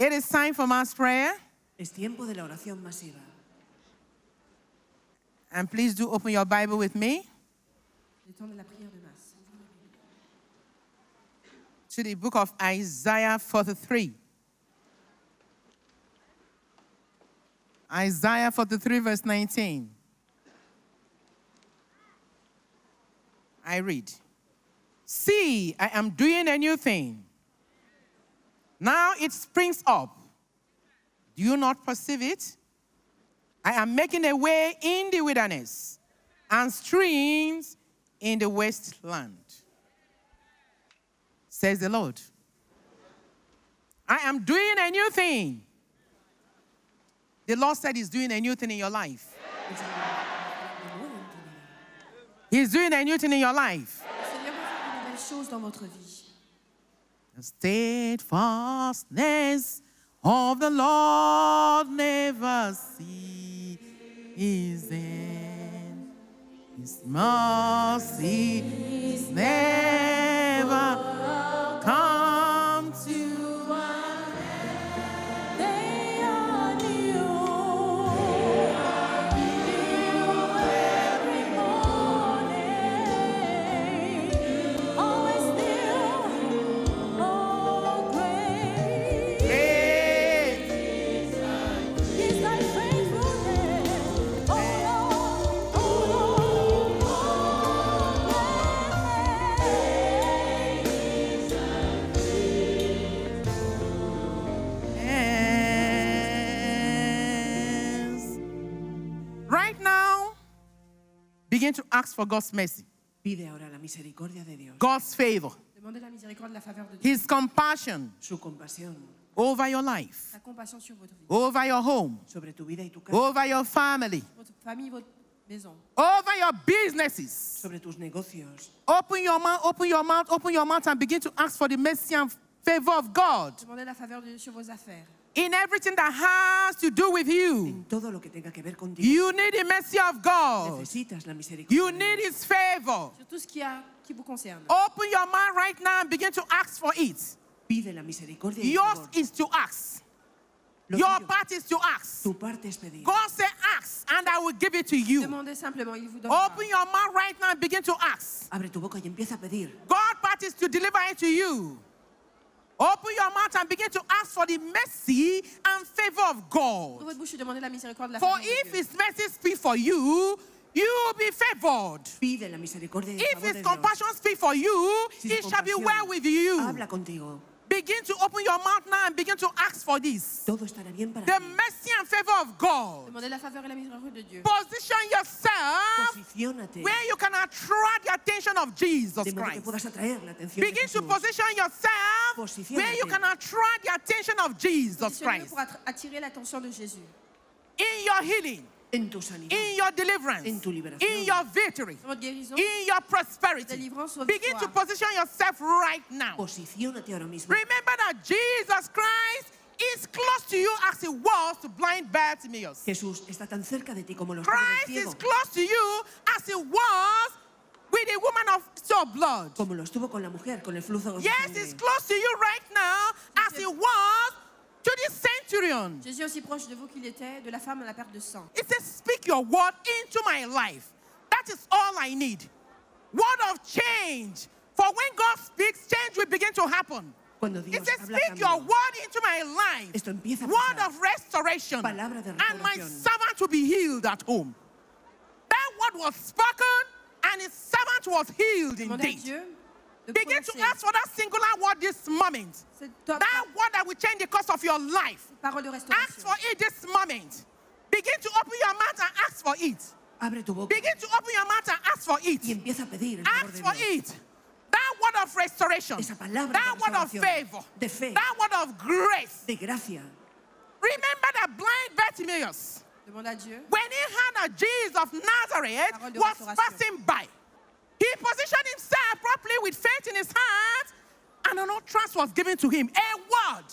It is time for mass prayer. Es tiempo de la oración masiva. And please do open your Bible with me Le temps de la prière de masse. to the book of Isaiah 43. Isaiah 43, verse 19. I read See, I am doing a new thing. Now it springs up. Do you not perceive it? I am making a way in the wilderness and streams in the wasteland, says the Lord. I am doing a new thing. The Lord said He's doing a new thing in your life. He's doing a new thing in your life. The steadfastness of the Lord never ceases. His mercy is never come to begin to ask for God's mercy, Pide ahora la misericordia de Dios, God's favor, la miséricorde, la faveur de Dieu, His compassion su compasión. over your life, sa compassion sur votre vie, over your home, sobre tu vida y tu casa, over your family, votre famille, votre maison, over your businesses. sobre tus negocios. Open your mouth, open your mouth, open your mouth, and begin to ask for the mercy and favor of God. Demandez la faveur de Dieu sur vos affaires, in everything that has to do with you. todo lo que tenga que ver contigo. You need the mercy of God. La. You need His favor. tout ce qui, a, qui vous. Open your mind right now and begin to ask for it. Pide la misericordia y el Yours is to ask. Lo Your tuyo, part is to ask. tu parte es pedir. God said, Ask, and I will give it to you. Il vous. Open your mouth right now and begin to ask. Abre tu boca y pedir. God part is to deliver it to you. Open your mouth and begin to ask for the mercy and favor of God. votre bouche demandez la miséricorde, la For if His mercy speak for you, you will be favored. Pide la misericordia If His compassion speak for you, Si it shall be well with you. Begin to open your mouth now and begin to ask for this. Todo estará bien para The ti. mercy and favor of God. Demandez la faveur et la miséricorde de Dieu. Position yourself Posiciónate. where you can attract the attention of Jesus De modo que Christ. puedas atraer la atención de Begin to Jesús. position yourself where you can attract the attention of Jesus Positionnez-vous Christ. pour attra- attirer l'attention de Jésus. In your healing, En tu sanidad. in your deliverance, En tu liberación. in your victory, guérison. in your prosperity. Begin to position yourself right now. Posiciónate ahora mismo. Remember that Jesus Christ is close to you as he was to blind Bartimaeus. Jesús está tan cerca de ti como lo estaba el Christ is ciego. close to you as he was with the woman of so blood. Como lo estuvo con la mujer, con el flujo de Yes, sangre. he's close to you right now as he was to the centurion. Jésus aussi proche de vous qu'il était de la femme à la perte de sang. He says, Speak your word into my life. That is all I need. Word of change. For when God speaks, change will begin to happen. Cuando He says, habla Speak your word into my life. Esto empieza a Word pasar. of restoration. Palabra de And my restauración. servant will be healed at home. That word was spoken, and his servant was healed Demandez à indeed. Dieu Begin to ask for that singular word this moment. That word that will change the course of your life. Ask for it this moment. Begin to open your mouth and ask for it. Abre tu boca Begin to open your mouth and ask for it. empieza a pedir el favor Ask for it. That word of restoration. That word of favor. That word of grace. de gracia. Remember that blind Bartimaeus, Demande à Dieu. when he heard that Jesus of Nazareth was passing by, he positioned himself properly with faith in his heart, and an utterance was given to him. A word.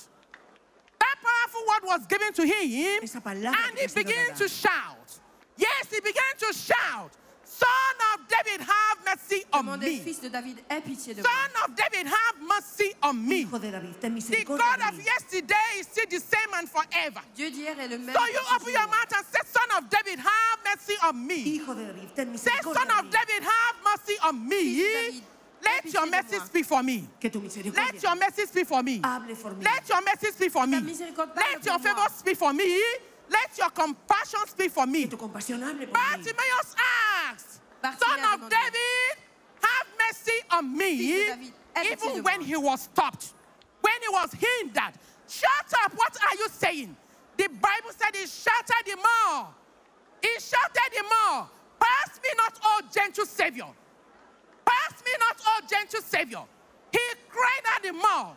That powerful word was given to him, and he began to shout. Yes, he began to shout. Son of David, have mercy on me. fils de David, aie pitié de moi. Son of David, have mercy on me. Hijo de David, ten The misericordia God de of yesterday is still the same and forever. Dieu d'hier est le même. So you open your mouth and say, Son of David, have mercy on me. Hijo de David, ten Say, Son of. David, have mercy on me. Fils de David, Let your mercy speak for me. Let your mercy speak for me. mí. Let your mercy speak for me. Let your favor speak for me. Let your compassion speak for me. Que tu compasión hable por mí. Bartimaeus asked, ah, Bartimaeus Son of. David, have mercy on me. de David, aie pitié Even when he was stopped, when he was hindered. Shut up, what are you saying? The Bible said he shouted the more. He shouted the more. Pass me not, O gentle Savior. Pass me not, O gentle Savior. He cried out the more.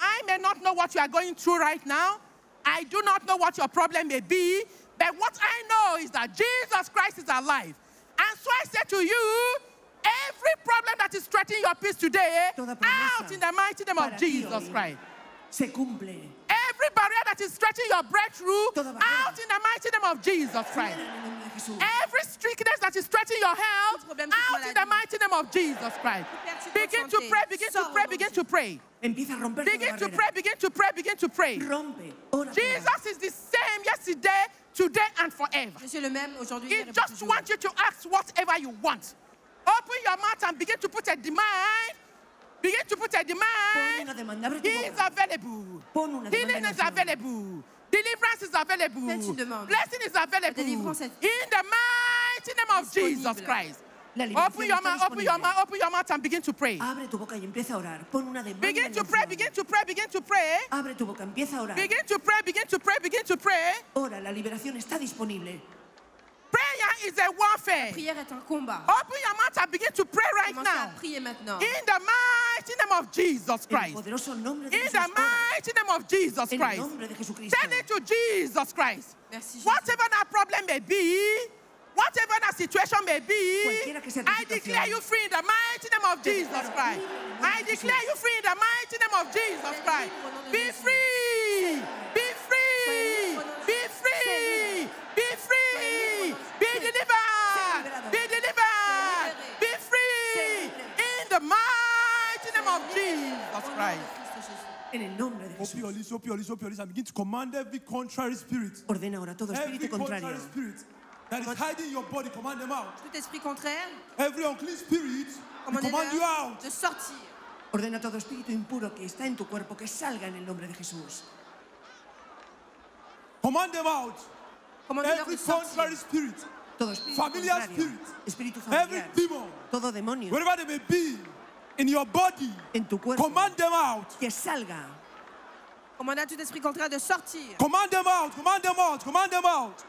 I may not know what you are going through right now. I do not know what your problem may be. But what I know is that Jesus Christ is alive. And so I say to you, every problem that is threatening your peace today, out in the mighty name of Jesus. Christ. Se cumple. Every barrier that is threatening your breakthrough, Toda out in the mighty name of Jesus Christ. En el nombre de Jesús. Every sickness that is threatening your health, Tout problème, toute out in the mighty name of Jesus Christ. Begin to pray, begin to pray, begin to pray. Empieza a romper Begin to pray, begin to pray, begin to pray. Rompe. Jesus is the same yesterday, today, and forever. Le même aujourd'hui. He hier et pour just wants you to ask whatever you want. Open your mouth and begin to put a demand. Begin to put a demand. una demanda. Abre tu He is available. Healing is available. Deliverance is available. Faites une demande. Blessing is available. In the mighty name of Jesus. Christ. Open your mouth, open your mouth, open your mouth and begin to pray. Abre tu boca y empieza a orar. Pon una demanda. Begin to pray, begin to pray, begin to pray. Abre tu boca, empieza a orar. Begin to pray, begin to pray, begin to pray. Ora, la liberación está disponible. Prayer is a warfare. La Prière est un combat. Open your mouth and begin to pray right Commencez à now. prier maintenant. In the mighty name of Jesus En el Christ. poderoso nombre de In Jesús. the mighty name of Jesus En el Christ. nombre de Jesucristo. Tell it to Jesus Christ. Merci, Jésus. Whatever that problem may be, whatever that situation may be, Cualquiera que sea tu I declare you free in the mighty name of Jesus Christ. I declare you free in the mighty name of Jesus Christ. Be free, be free, be free, be free, be delivered, be delivered, be free in the mighty name of Jesus Christ. de Christ Jésus. En el nombre de Open Jesús. your lips, open your lips, open your lips, and begin to command every contrary spirit, Ordena ahora todo every espíritu contrario. Contrary spirit that is hiding your body, command them out. Tout esprit contraire, Every unclean spirit, we command you out. de sortir. Ordena todo espíritu impuro que está en tu cuerpo que salga en el nombre de Jesús. Command them out. Commandez-leur Every de contrary spirit, Todo espíritu Familiar contrario, spirit. espíritu every demon, todo demonio wherever they may be, in your body, en tu cuerpo command them out. que salga. Commandez à tout esprit contraire de sortir. Command them out. Command them out. Command them out.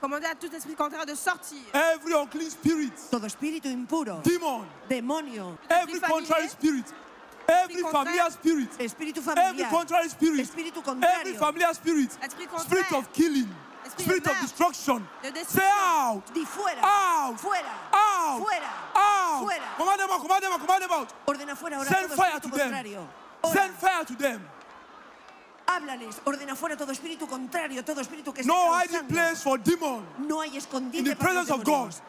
Commandez à tout esprit contraire de sortir. Every unclean spirit, Todo espíritu impuro, demon, demonio, every familiar. contrary spirit, every familiar spirit, espíritu every familiar, contrary spirit, espíritu every contrario, familiar spirit, spirit of killing, Esprit spirit de of destruction. de Say out. di fuera, Out. fuera, Out. fuera, Out. fuera. Command them out. Command them out. Command them out. Ordena fuera ahora Send todo fire to them. contrario. Send fire to them. Háblales, ordena fuera todo espíritu contrario, todo espíritu que No hiding causando. place for demon No hay in escondite the para los presence of God. demonios.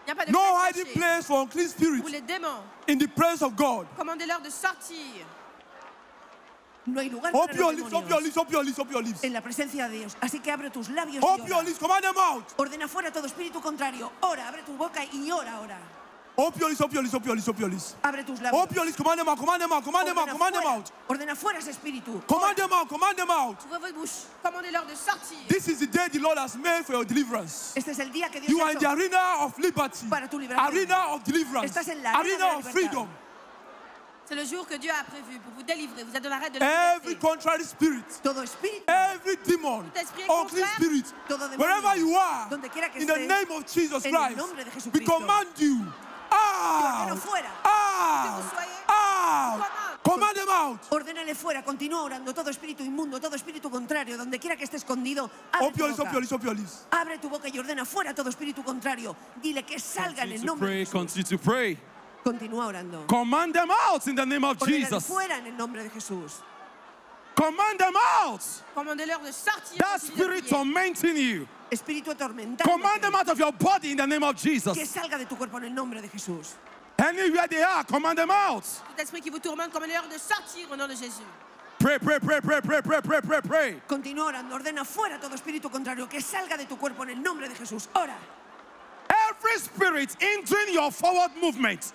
Il n'y a pas de No place hiding cachée. place for unclean spirits Pour les démons, in the presence of God. commandez-leur de sortir. No hay lugar para Open your los lips. Open your demonios lips. Open your lips. Open your lips. en la presencia de Dios. Así que abre tus labios y Open your ora. lips. Command them out. Ordena fuera todo espíritu contrario. Ora, abre tu boca y ora ahora. Your lips. Open your lips. Open your lips. Abre tus labios. Your lips. Command them out. Command them out. Command them out. Ordena Command them fuera. out. Ordena fuera ese espíritu. Command them out. Command them out. Ouvrez votre bouche. Commandez-leur de sortir. This is the day the Lord has made for your deliverance. Este es el día que Dios You are in the arena of liberty, para tu liberación. arena of deliverance, Estás en la arena de la of freedom. C'est le jour que Dieu a prévu pour vous délivrer. Vous êtes dans l'arrêt de la Every contrary spirit, Todo espíritu. every demon, Tout esprit contraire, spirit, todo demonio, wherever you are, donde quiera que in the name of Jesus en el Christ, nombre de we command you ordeno out, fuera. Command. them out. Ordénale fuera, continúa orando. Todo espíritu inmundo, todo espíritu contrario, donde quiera que esté escondido, abre Open tu lips, boca. lips. Abre tu boca y ordena fuera todo espíritu contrario. Dile que salga en el nombre de Jesús. continue to pray. Continúa orando. Command them out in the name of Jesus. fuera en el nombre de Jesús. Command them out. Commandez-leur de sortir. That spirit tormenting you. Espíritu atormentado. Command them out of your body in the name of Jesus. Que Jesus. salga de tu cuerpo en el nombre de Jesús. Anywhere they are, command them out. Tout esprit qui vous tourmente, commandez-leur de sortir au nom de Jésus. Pray, pray, pray, pray, pray, pray, pray, pray, pray. Continúa orando. Ordena fuera todo espíritu contrario. Que salga de tu cuerpo en el nombre de Jesús. Ora. Every spirit hindering your forward movement,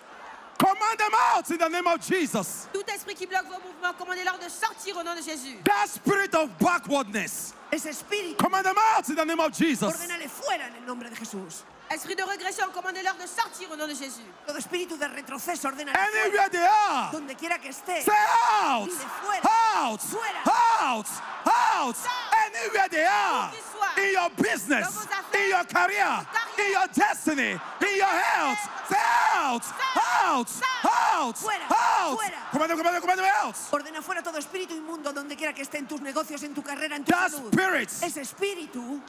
command them out in the name of Jesus. Tout esprit qui bloque vos mouvements, commandez-leur de sortir au nom de Jésus. That spirit of backwardness, Ese espíritu. command them out in the name of Jesus. Ordénale fuera en el nombre de Jesús. Esprit de régression, commandez-leur de sortir au nom de Jésus. Todo espíritu de retroceso, ordénale Anywhere they are, Donde quiera que esté. say out, Dile fuera. out, Fuera. out, out. Anywhere they are, in your business, in your career, in your destiny, in your health, say out, out, out, Fuera. out. Them, command them out. Ordena fuera todo espíritu inmundo donde quiera que esté en tus negocios, en tu carrera, en tu That salud. spirit Ese espíritu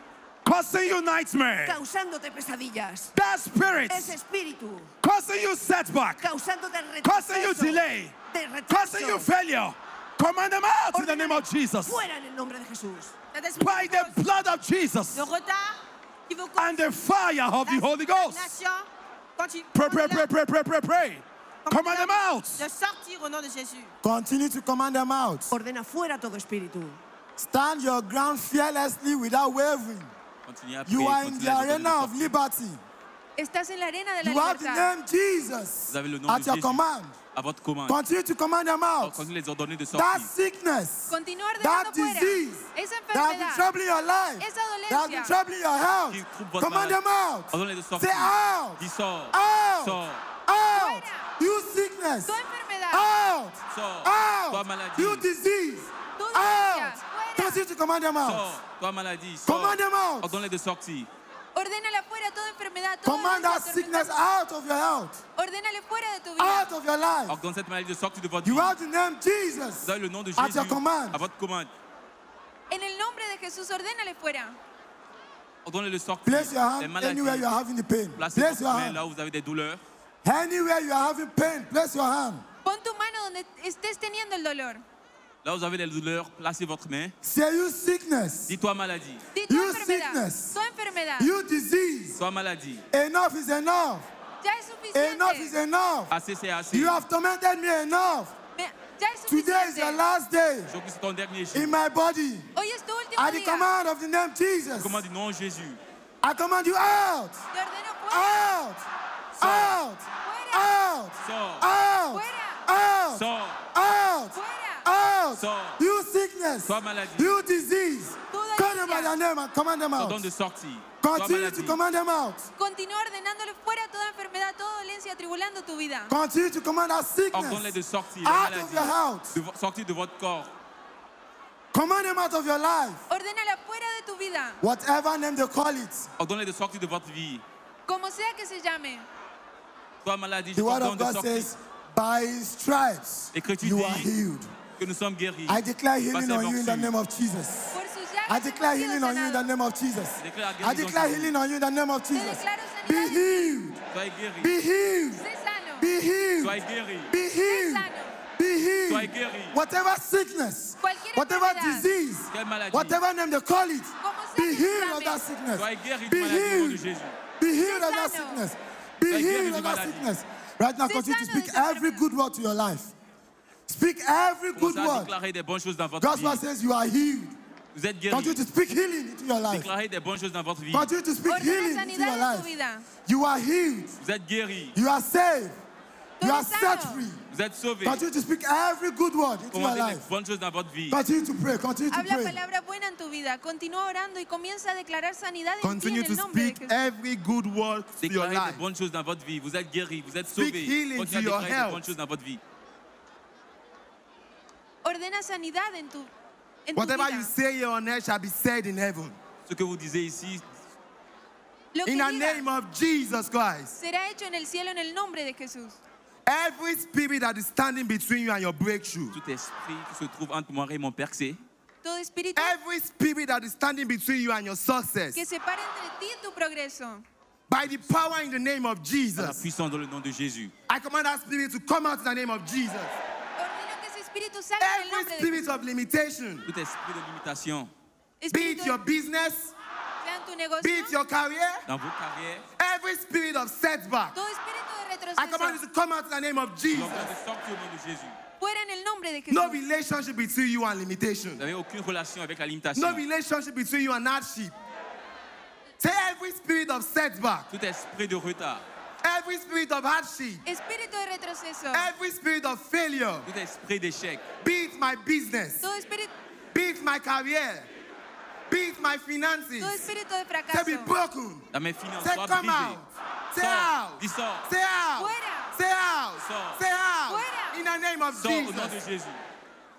causing you nightmare. causándote pesadillas. That spirit Ese espíritu causing you setback, causándote causing you retroceso. delay, De causing you failure. Command them out in the name of Jesus. Fuera en el nombre de Jesús. By the blood of Jesus de retard, qui vous and the fire of the Holy Ghost. stagnation, quand il Pray, pray, pray, pray, pray, pray, pray. Command them out. de sortir au nom de Jésus. Continue to command them out. Ordena fuera todo espíritu. Stand your ground fearlessly without wavering. Continuez You are in the arena of liberty. Estás en la arena de la You have the name Jesus Vous avez le nom at de your Jésus command. à votre commande. Continue to command them out. Oh, Continuez les ordonner de That sickness, Continúa that disease esa that has been troubling your life, Esa that has been troubling your health, Qui trouble votre command them out. Ordonnez de sortir. Say out. Dis sors. Out. Sors. Out. You sickness. Tu enfermedad. Out. Sors. Out. Toi maladie. You disease. Tu Out. dolencia. Fuera. Continue to command them out. Sors. Toi maladie. Sors. Command them out. Ordonnez de sortir. Ordénale fuera toda enfermedad. Toda Command dolencia, that sickness out of your health, Ordénale fuera de tu vida. out of your life. Ordonnez cette maladie de sortir de votre You vie. have the name Jesus Vous le nom de at your command. à votre commande. En el nombre de Jesús, ordénale fuera. Ordonnez le sortir. Place your hand anywhere you are having the pain. Placez Place your hand. là où vous avez des douleurs. Anywhere you are having pain, place your hand. Pon tu mano donde estés teniendo el dolor. Là où vous avez des douleurs, placez votre main. C'est une sickness. Dis-toi maladie. Dis-toi you sickness. You disease. Sois maladie. Enough is enough. Enough is enough. Assez, c'est assez. You have tormented me enough. Today is the last day in my body. At the command of the name Jesus, I command you out, out, out, out, out, out, out. Sors. You sickness, Toi you disease. Toda Call them by their name and command them out. de sortir. Toi Continue to command them out. Continúa ordenándole fuera toda enfermedad, toda dolencia, atribulando tu vida. Continue to command that Ordonne-les de sickness sortir. Out of your maladie. health. De vo- sortir de votre corps. Command them out of your life. Ordénala fuera de tu vida, Whatever name they call it. Ordonnez de sortir de votre vie. como sea que se llame. Toi maladie, The word of God says, by stripes you are healed. Que nous sommes guéris. I declare healing on you in the name of Jesus. Por sus llagas I declare healing on you in the name of Jesus. I declare healing on you in the name of Jesus. Be healed. Sois guéri. Be healed. Be healed. Be healed. Be healed. Whatever sickness, whatever disease, whatever name they call it, be healed of that sickness. Be du maladie au nom de healed. Be healed of that sickness. Be healed of that sickness. Right now, Sé continue to speak every good word to your life. Speak every good Commencez à word. déclarer des bonnes choses dans votre God's vie. word says you are healed. Vous êtes guéri. Continue to speak healing into your life. Déclarez des bonnes choses dans votre vie. Continue to speak Ordena healing into your sanidad en tu life. vida. You are healed. Vous êtes guéri. You are saved. You are set sano. free. Vous êtes sauvé. Continue to speak every good word into your Commandez des life. bonnes choses dans votre vie. Continue to pray. Continue to Habla pray. palabra buena en tu vida. Continúa orando y comienza a declarar sanidad en ti Continue en to el nombre de speak Jesús. every good word to your Déclarez des life. bonnes choses dans votre vie. Vous êtes guéri. Vous êtes Speak sauvé. healing Continuez à to your déclarer des health. bonnes choses dans votre vie. Ordena sanidad en tu, en tu Whatever vida. you say here on earth shall be said in heaven. Ce que vous disiez ici, Lo que In the digas name of Jesus Christ. será hecho en el cielo en el nombre de Jesús. Every spirit that is standing between you and your breakthrough. tout esprit qui se trouve entre moi et mon percé, Todo espíritu Every spirit that is standing between you and your success. que separa entre ti y tu progreso. By the power in the name of par la Jesus. puissance dans le nom de Jésus. I command that spirit to come out in the name of Jesus. Ordeno que ese espíritu salga en el Every nombre de spirit Jesús. of limitation. Tout esprit de limitation, Be Espíritu it your business, sea en tu negocio, be it your career, dans vos carrières. every spirit of setback, todo espíritu de I command you to come out in the name of Je Jesus. vous de sortir au nom de Jésus. fuera en el nombre de Jesús. No relationship between you and Vous limitation. n'avez aucune relation avec la limitation. No relationship between you and hardship. Say every spirit of setback, Tout esprit de retard, every spirit of hardship, Espíritu de retroceso, every spirit of failure, tout esprit d'échec, be it my business, todo espíritu, be it my career, be it my finances, todo espíritu de say be fracaso, broken. dans mes finances, Say soit come out. Say out. dis sors. Say out. Fuera. Say out. Sors. Say out. Fuera. In the name of Sors au nom de Jesus. Jésus.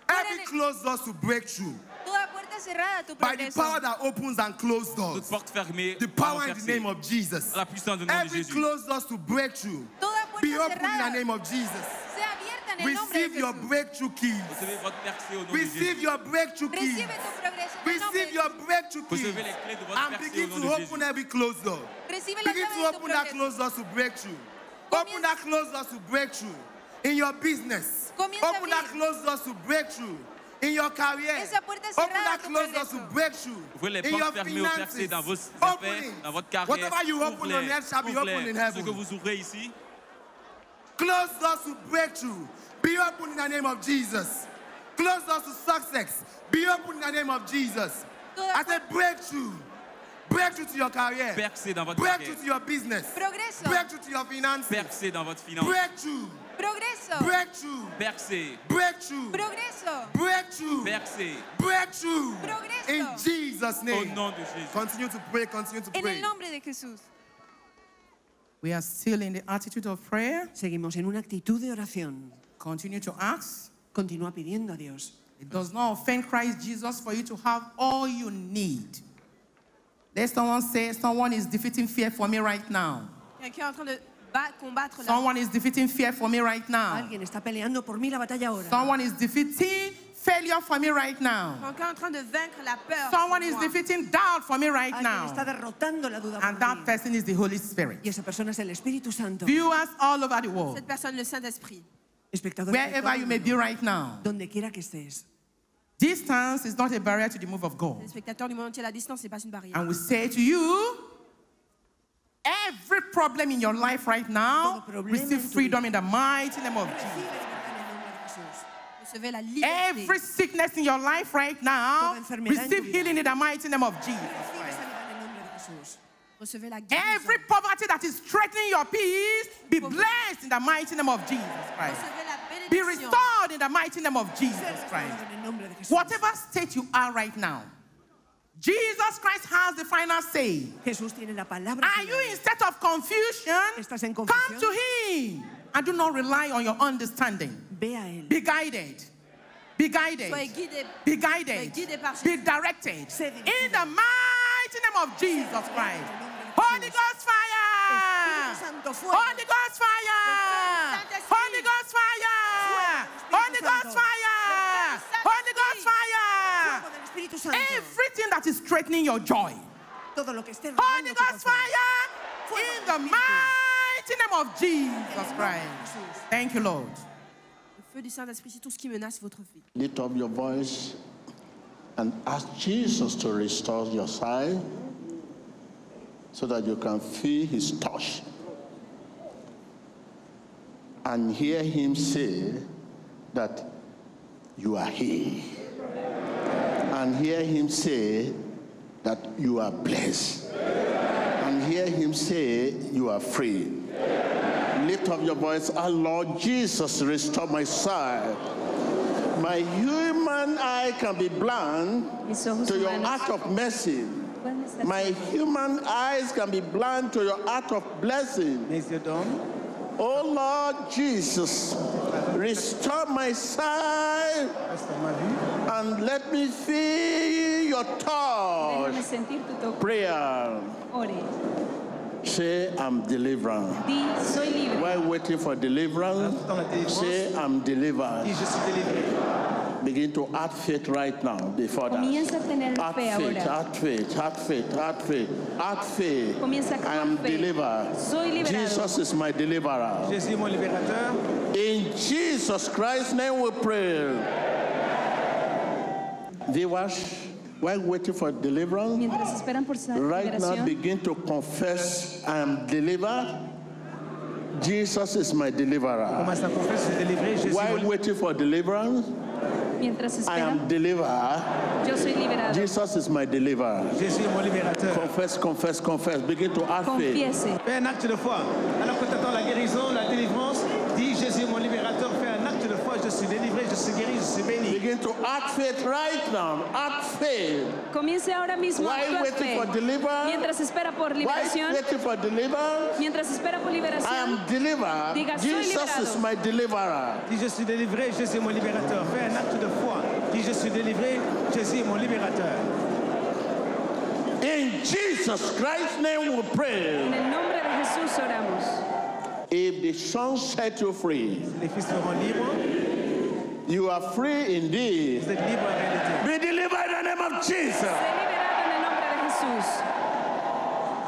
Every Fuera. closed door to breakthrough toda puerta cerrada tu by the power that opens and closes Toute doors. porte fermée, The power in the name of Jesus. La puissance du nom de Every Jésus. closed doors to breakthrough Toda be puerta open in the name of Jesus. sea abierta en el nombre de Receive your Jesús. breakthrough keys. Recevez votre percée au nom de Receive Jésus. your breakthrough keys. Recibe tu progreso en el nombre Receive your Jesús. breakthrough keys. Recevez les clés de votre And percée begin au nom to de open every closed door. Recibe la Begin llave to de tu open that progreso. closed doors to breakthrough. Open that closed doors to breakthrough in your business. Comienza a Open that abrir. closed doors to breakthrough in your career. Esa puerta Open cerrada that a tu closed doors to progreso. breakthrough Ouvrez les in your portes fermées au percé finances. dans vos Open affaires, it. dans votre carrière. Whatever you open on Ouvrez-les, earth shall be open ouvrez-les. in Ce que heaven. vous ouvrez ici, Closed doors to breakthrough. Be open in the name of Jesus. Closed doors to success. Be open in the name of Jesus. Toda I said breakthrough. Breakthrough to your career. percez dans votre Breakthrough carrière. to your business. Progreso. Breakthrough to your finances. Percez dans votre finance. Breakthrough. Progreso. Breakthrough. Percez, Breakthrough. Progreso. Breakthrough. percez. Breakthrough. Progreso. In Jesus' Au name. nom de Jésus. Continue to pray. Continue to En pray. el nombre de Jesús. We are still in the attitude of prayer. Seguimos en una actitud de oración. Continue to ask. Continúa pidiendo a Dios. It does not offend Christ Jesus for you to have all you need. Let someone say, Someone is defeating fear for me right now. Quelqu'un en train de ba- combattre la Someone is defeating fear for me right now. Alguien está peleando por mí la batalla ahora. Someone is defeating failure for me right now. Quelqu'un est en train de vaincre la peur. Someone is defeating doubt for me right Alguien está now. derrotando la duda And por that mí. person is the Holy Spirit. Y esa persona es el Espíritu Santo. Viewers all over the world, Cette personne, le Saint-Esprit. Espectadores de wherever todo you may be right now, donde quiera que estés. distance is not a barrier to the move of God. Les spectateurs du monde entier, la distance n'est pas une barrière. And we say to you, every problem in your life right now, receive freedom in the mighty name of Jesus. libertad en el nombre de Jesús. Recevez la liberté. Every sickness in your life right now, Toda enfermedad en tu receive healing in the mighty name of Jesus. Recibe sanidad en el nombre de Jesús. Recevez la guérison. Every poverty that is threatening your peace, be blessed in the mighty name of Jesus Christ. Be restored in the mighty name of Jesus Christ. restaurado en el nombre de Jesús. Whatever state you are right now, Jesus Christ has the final say. Jesús tiene la palabra. Are you final. in state of confusion? ¿Estás en Come to Him and do not rely on your understanding. Ve a Él. Be guided. Be guided. Soyez. Be guided. Soyez Be directed. In the mighty name of Jesus Christ. Holy Ghost fire. Espíritu Santo, fuego. Holy Ghost fire. Saint-Esprit. Holy Ghost fire. Fuego, Holy Espíritu Ghost Santo. fire. Holy Ghost fire. Fuego del Espíritu Santo. Everything that is threatening your joy. Todo lo que esté Holy Ghost gozo. fire. In the mighty name of Jesus Christ. Thank you, Lord. Le feu du Saint-Esprit, c'est tout ce qui menace votre vie. Lift up your voice and ask Jesus to restore your sight so that you can feel his touch and hear him say that you are he and hear him say that you are blessed and hear him say you are free lift up your voice ah lord jesus restore my sight my human eye can be blind to your act of mercy. My human eyes can be blind to your act of blessing. Mes Oh Lord Jesus, restore my sight restaure ma vue. And let me feel your touch. Déjame sentir tu toque. Prayer. Ore. Say, I'm delivered. Di, soy libre. While waiting for deliverance, Dans la délivrance, say, I'm delivered. dis je suis délivré. Begin to add faith right now before that. Comienza a tener Add fe faith, ahora. add faith, add faith, add faith, add faith. Comienza a I am clamar fe. delivered. Soy liberado. Jesus is my deliverer. Jésus est mon libérateur. In Jesus Christ's name we pray. Viewers, While waiting for deliverance, mientras esperan por sa- right now liberación, begin to confess I am delivered. Jesus is my deliverer. Commence à confesser, je suis délivré, Jésus. While mon- waiting for deliverance, mientras I esperan, am delivered. yo soy liberado. Jesus is my deliverer. Jésus est mon libérateur. Confess, confess, confess. Begin to add faith. Confiese. Fais un acte de foi. Alors que tu attends la guérison, la délivrance, dis Jésus est mon libérateur. Fais un acte de foi. Je suis délivré, je suis guéri, je suis béni. Begin to act faith right now. Act faith. Comience ahora mismo a actuar waiting for fe. deliverance, Mientras espera por liberación, waiting for deliverance, mientras espera por I am delivered. Diga, soy Jesus liberado. is my deliverer. Dis je suis délivré, Jésus est mon libérateur. Fais un acte de foi. Dis je suis délivré, Jésus est mon libérateur. In Jesus Christ's name we pray. en el nombre de Jesús oramos. If the Son set you free, you are free indeed. Vous êtes libre en réalité. Be delivered in the name of Jesus. Sé liberado en el nombre de Jesús.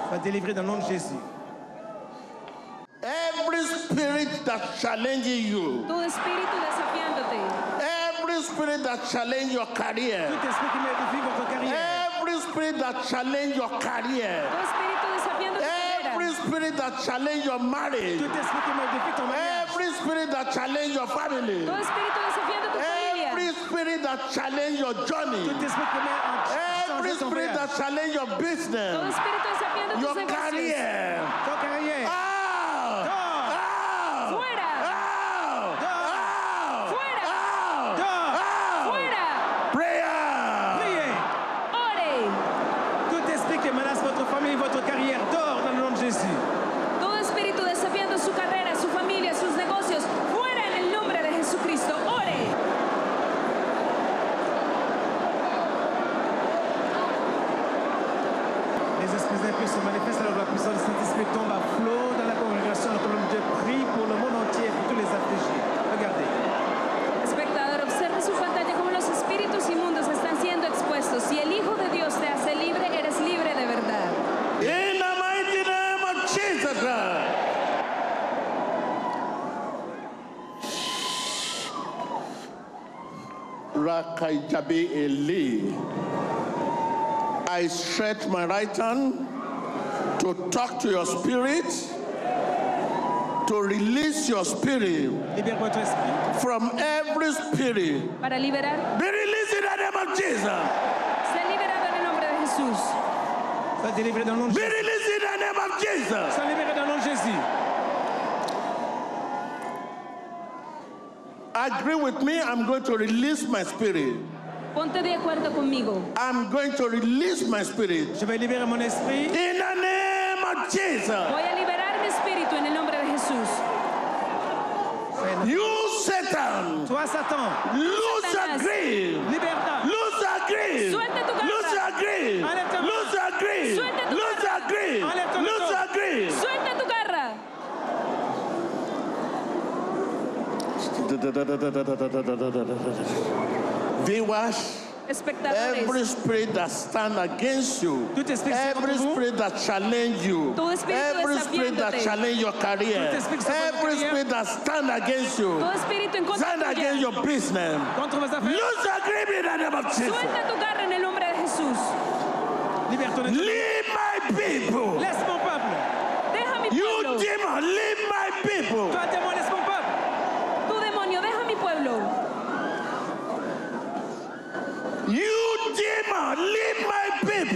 Dans le nom de Jésus. Every spirit that challenges you, Todo espíritu desafiándote, every spirit that challenges your career, Tout esprit qui modifie votre carrière. every spirit that challenges your career, todo espíritu desafiando every spirit that challenges your marriage, Tout esprit qui modifie ton mariage. every spirit that challenges your family, todo espíritu desafiando tu familia, every spirit that challenges your journey, Tout esprit qui met en every spirit that challenges your business, espíritu desafiando your career. Ton carrière. Out! Out! Fuera. Out! Out! Fuera. Out! Dehors. Out! Fuera, Prayer! Priez. ore. Tout esprit qui menace votre famille, votre carrière, dors dans le nom de Jésus. Todo espíritu desafiando su carrera, su familia, sus negocios, fuera en el nombre de Jesucristo. Ore. Les esprits impies se manifestent alors que la puissance du Saint-Esprit tombe à flot dans la congrégation. Alors que l'homme de Dieu prie pour le monde entier, pour tous les affligés. Regardez. Espectador, observe su pantalla como los espíritus inmundos están siendo expuestos. Si el Hijo de Dios te hace libre, eres libre de verdad. In the mighty name of Jesus Christ. Rakaijabe Eli. I stretch my right hand to talk to your spirit, to release your spirit Libère votre esprit. from every spirit. Para liberar, Be released in the name of Jesus. sé liberado en el nombre de Jesús. Sois délivré dans le nom de Be released in the name of Jesus. Sois libéré dans le nom de Jésus. Agree with me, I'm going to release my spirit. Ponte de acuerdo conmigo. I'm going to release my spirit. Je vais libérer mon esprit. In the name of Jesus. Voy a liberar mi espíritu en el nombre de Jesús. You, Satan, Toi, Satan, lose your Satanás. grip. libère-toi. Lose your grip. Suelta tu garra. Lose your grip. Enlève ta main. Lose your grip. Suelta tu Lose your grip. Enlève ton Lose bâton. your grip. Suelta tu garra. Viewers, Espectadores, every spirit that stand against you, Tout esprit qui se every spirit that challenge you, every spirit that desafiándote. challenge your career, Tout esprit qui se contre every spirit that stand against you, todo espíritu en contra stand against your business, Contre vos affaires. lose your grip in the name of Jesus. Suelta tu garra en el nombre de Jesús. Libère ton esprit. Leave my people. Laisse mon peuple. Deja mi You demon, leave my people.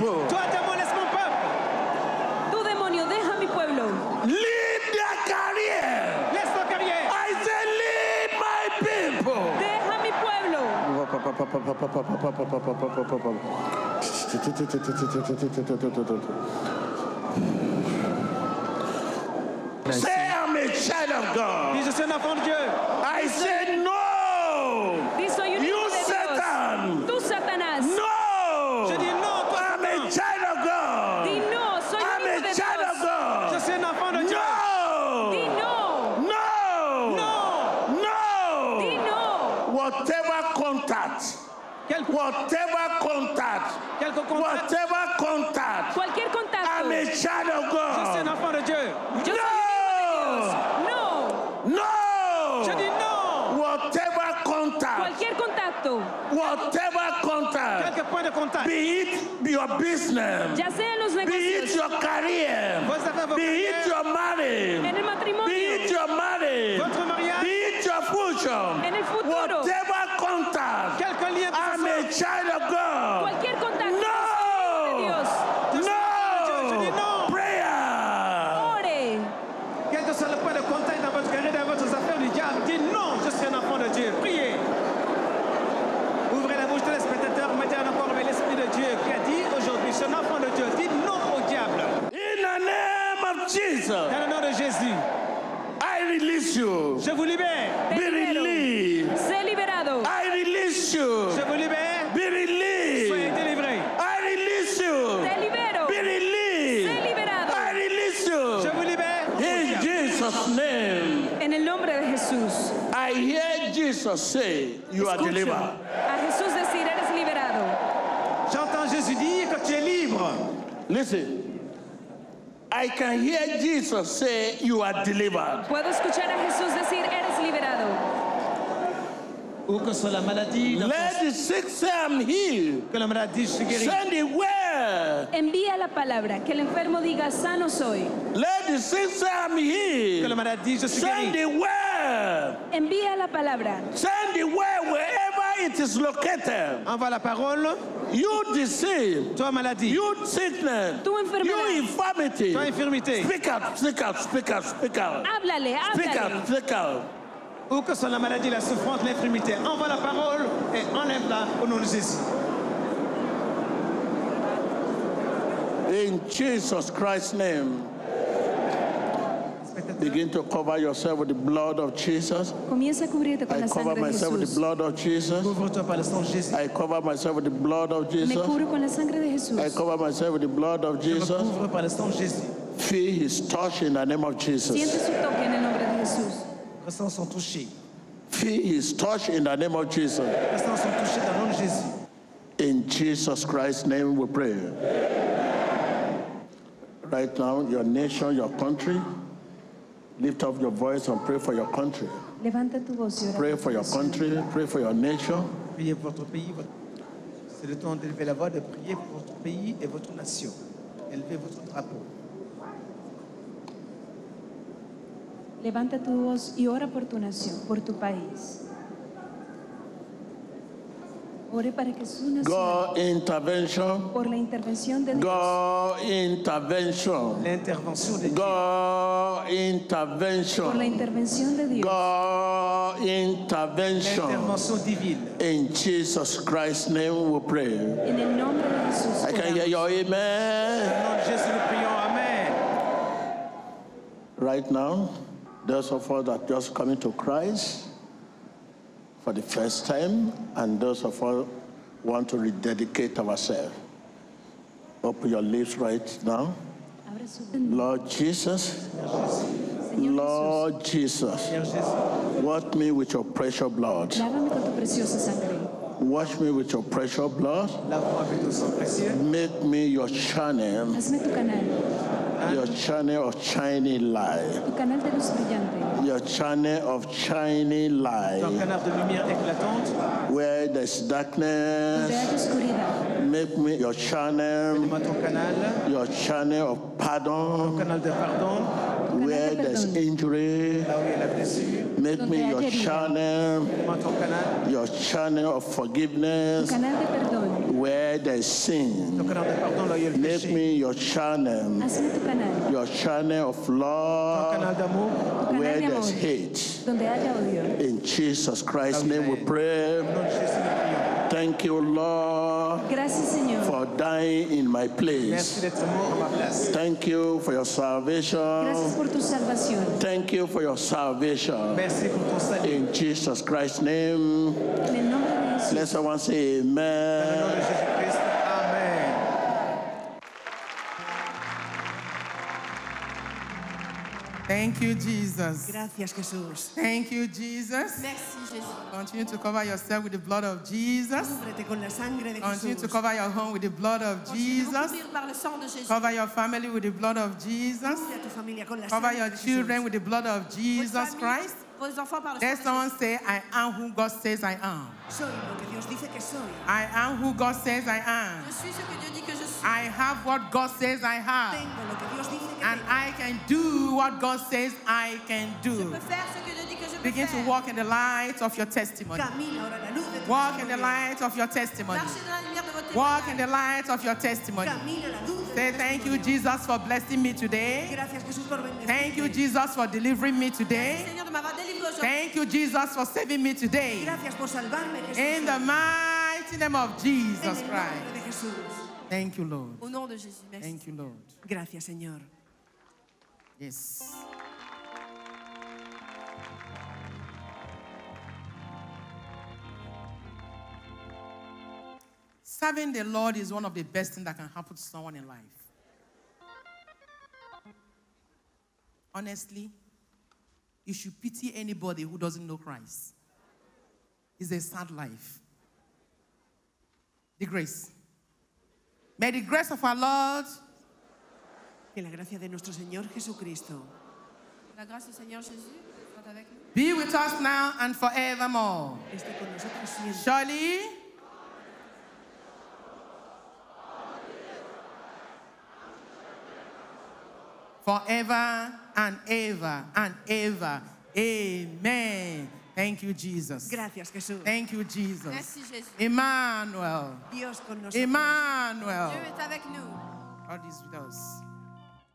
People. Tu demonio, deja mi pueblo. Leave their career. Laisse ton carrière. I say, leave my people. Deja mi pueblo. Say, I'm a child of God. Dis, je suis un enfant de Dieu. I say, no. Quel, whatever contact, quelque contact. whatever contact, Cualquier contacto. I'm a child of Je suis un God. enfant de Dieu. Yo No. No. No. Je dis non. Whatever contact, Cualquier contacto. whatever contact, Quelque points de contact. Be it your business. Ya los Be it your career. Be it your marriage. en el Be it your marriage. votre future. en el futuro, Whatever contact. ce I'm a child of God. cualquier contacto. No. Dios. Je dis No. non. Prayer. Ore. Quel que soit le point de contact dans votre carrière, dans votre affaire du diable, dites non, je suis un enfant de Dieu. Priez. Ouvrez la bouche de spectateurs, mettez en accord avec l'Esprit de Dieu qui a dit aujourd'hui, je suis un enfant de Dieu. Dites non au diable. In the name of Jesus, Dans le nom de Jésus, I release you. je vous libère. Te Be libero. released. Sé liberado. I release you. Je vous libère. Be Soyez released. délivrés. I release you. Te libero. Be released. Sé liberado. I release Je you. vous libère. In Jesus' name, En el nombre de Jesús. I hear Jesus say, You are delivered. a Jesús decir, eres liberado. J'entends Jésus dire que tu es libre. Listen. I can hear Jesus say, You are delivered. Puedo escuchar a Jesús decir, eres liberado. Let the sick say, I'm healed. que la maladie. Send it where? Envía la palabra, que el enfermo diga, sano soy. Let the sick say, I'm Que la healed. maladie, Send it where? Envía la palabra. Send it where? It is located. Envoie la parole. You disease. Toi, maladie. You sickness. Tu enfermedad. You infirmity. Toi, infirmité. Speak out, speak out, speak out, speak out. Háblale, Speak out, speak out. Où que soit la maladie, la souffrance, l'infirmité. Envoie la parole et enlève-la au nom de Jésus. In Jesus Christ's name, begin to cover yourself with the blood of Jesus. Comienza a cubrirte con I la cover sangre de myself with the Jesús. blood of Jesus. Couvre-toi par le sang de Jésus. I cover myself with the blood of Me Jesus. cubro con la sangre de Jesús. I cover myself with the blood of Je me Jesus. couvre par le sang de Jésus. Feel his touch in the name of Siente Jesus. su toque en el nombre de Jesús. Ressens son toucher. Feel his touch in the name of Jesus. Ressens son toucher dans le nom de Jésus. In Jesus Christ's name we pray. Right now, your nation, your country, lift up your voice and pray for your country. Levanta tu voz y ora. Pray for your country, pray for your nation. Priez pour votre pays. votre- C'est le temps d'élever la voix, de prier pour votre pays et votre nation. Élevez votre drapeau. Levanta tu voz y ora por tu nación, por tu país. Ore para que su nación, God intervention. por la intervención de Dios, God intervention. L'intervention de Dieu. God por la intervention. intervención de Dios, God intervention. L'intervention divine. In Jesus Christ's name we pray. en el nombre de Jesús. I can hear oramos. your Au amen. nom de Jésus, nous prions. Amen. Right now, those of us that just coming to Christ for the first time, and those of us want to rededicate ourselves. Open your lips right now. Lord Jesus, Lord Jesus, wash me with your precious blood. Jesús, lávame con tu preciosa sangre. Wash me with your precious blood. lave-moi avec ton sang précieux. Make me your channel, Hazme tu canal, your channel of shining light, tu canal de luz brillante, your channel of shining Ton light. de lumière éclatante. Where there's darkness, make me your channel, Donne-moi ton canal. your channel of Ton canal de pardon. Where there's injury, Là où il y a la blessure. make me your channel, Donne-moi ton canal. your channel of forgiveness. canal de perdón, Where there's sin, Ton canal de pardon, là où il y a le make me your channel, hazme tu canal, your channel of love. canal d'amour. tu canal Where there's hate. donde haya odio. In Jesus Christ's name we pray. Thank you, Lord, Gracias, Señor. for dying in my place. d'être mort à ma place. Thank you for your Gracias salvation. por tu salvación. Thank you for your salvation. Merci pour ton salut. In Jesus Christ's name, En el nombre let someone say Au nom de amen. Jésus-Christ. Amen. Thank you, Jesus. Gracias, Jesús. Thank you, Jesus. Merci Jésus. Continue to cover yourself with the blood of Jesus. Cúbrete con la sangre de Continue to cover your home with the blood of Continue Jesus. par le sang de Jésus. Cover your family with the blood of Jesus. Tu familia con la Cover your children Jesús. with the blood of Jesus Christ. Vos enfants par le Let someone say, I am who God says I am. Soy lo que Dios dice que soy. I am who God says I am. Je suis ce que Dieu dit que je. I have what God says I have. Tengo lo que Dios dice que And. I can do what God says I can do. peux faire ce que Dieu dit que je peux Begin to walk in the light of your testimony. Camina ahora en la luz de tu Walk in the light of your testimony. Marchez dans la lumière de votre Walk in the light of your testimony. Camina en la luz de Say thank you. Jesus, for blessing me today. Gracias Jesús por bendecirme. Thank you, Jesus, for delivering me today. Seigneur de m'avoir délivré aujourd'hui. Thank you, Jesus, for saving me today. Gracias por salvarme Jesús. In the mighty name of Jesus Christ. Thank you, Lord. Au nom de Jésus. Merci. Thank you, Lord. Gracias Señor. Yes. Serving the Lord is one of the best things that can happen to someone in life. Honestly, you should pity anybody who doesn't know Christ. It's a sad life. The grace. May the grace of our Lord Que la gracia de nuestro Señor Jesucristo La grâce du Seigneur Jésus soit avec nous. be with us now and forevermore. esté con nosotros siempre. Surely, forever and ever and ever. Amen. Thank you, Jesus. Gracias Jesús. Thank you, Jesus. Merci Jésus. Emmanuel. Dios con nosotros. Dieu Emmanuel. est avec nous. God is with us.